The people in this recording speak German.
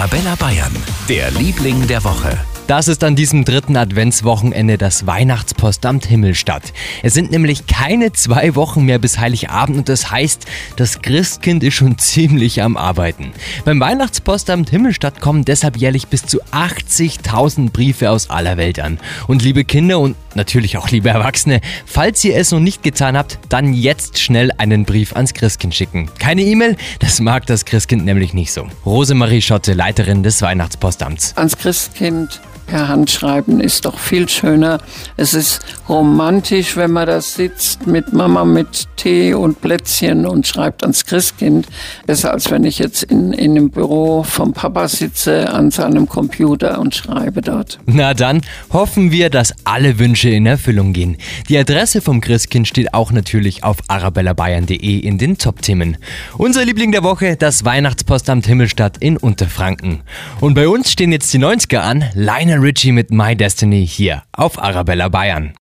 Arabella Bayern, der Liebling der Woche. Das ist an diesem dritten Adventswochenende das Weihnachtspostamt Himmelstadt. Es sind nämlich keine zwei Wochen mehr bis Heiligabend und das heißt, das Christkind ist schon ziemlich am Arbeiten. Beim Weihnachtspostamt Himmelstadt kommen deshalb jährlich bis zu 80.000 Briefe aus aller Welt an. Und liebe Kinder und natürlich auch liebe Erwachsene, falls ihr es noch nicht getan habt, dann jetzt schnell einen Brief ans Christkind schicken. Keine E-Mail, das mag das Christkind nämlich nicht so. Rosemarie Schotte, Leiterin des Weihnachtspostamts. Ans Christkind per Hand schreiben ist doch viel schöner. Es ist romantisch, wenn man da sitzt mit Mama mit Tee und Plätzchen und schreibt ans Christkind. Besser als wenn ich jetzt in, in dem Büro vom Papa sitze an seinem Computer und schreibe dort. Na dann hoffen wir, dass alle Wünsche in Erfüllung gehen. Die Adresse vom Christkind steht auch natürlich auf arabellabayern.de in den Top-Themen. Unser Liebling der Woche, das Weihnachtspostamt Himmelstadt in Unterfranken. Und bei uns stehen jetzt die 90er an. Lionel Richie mit My Destiny hier auf Arabella Bayern.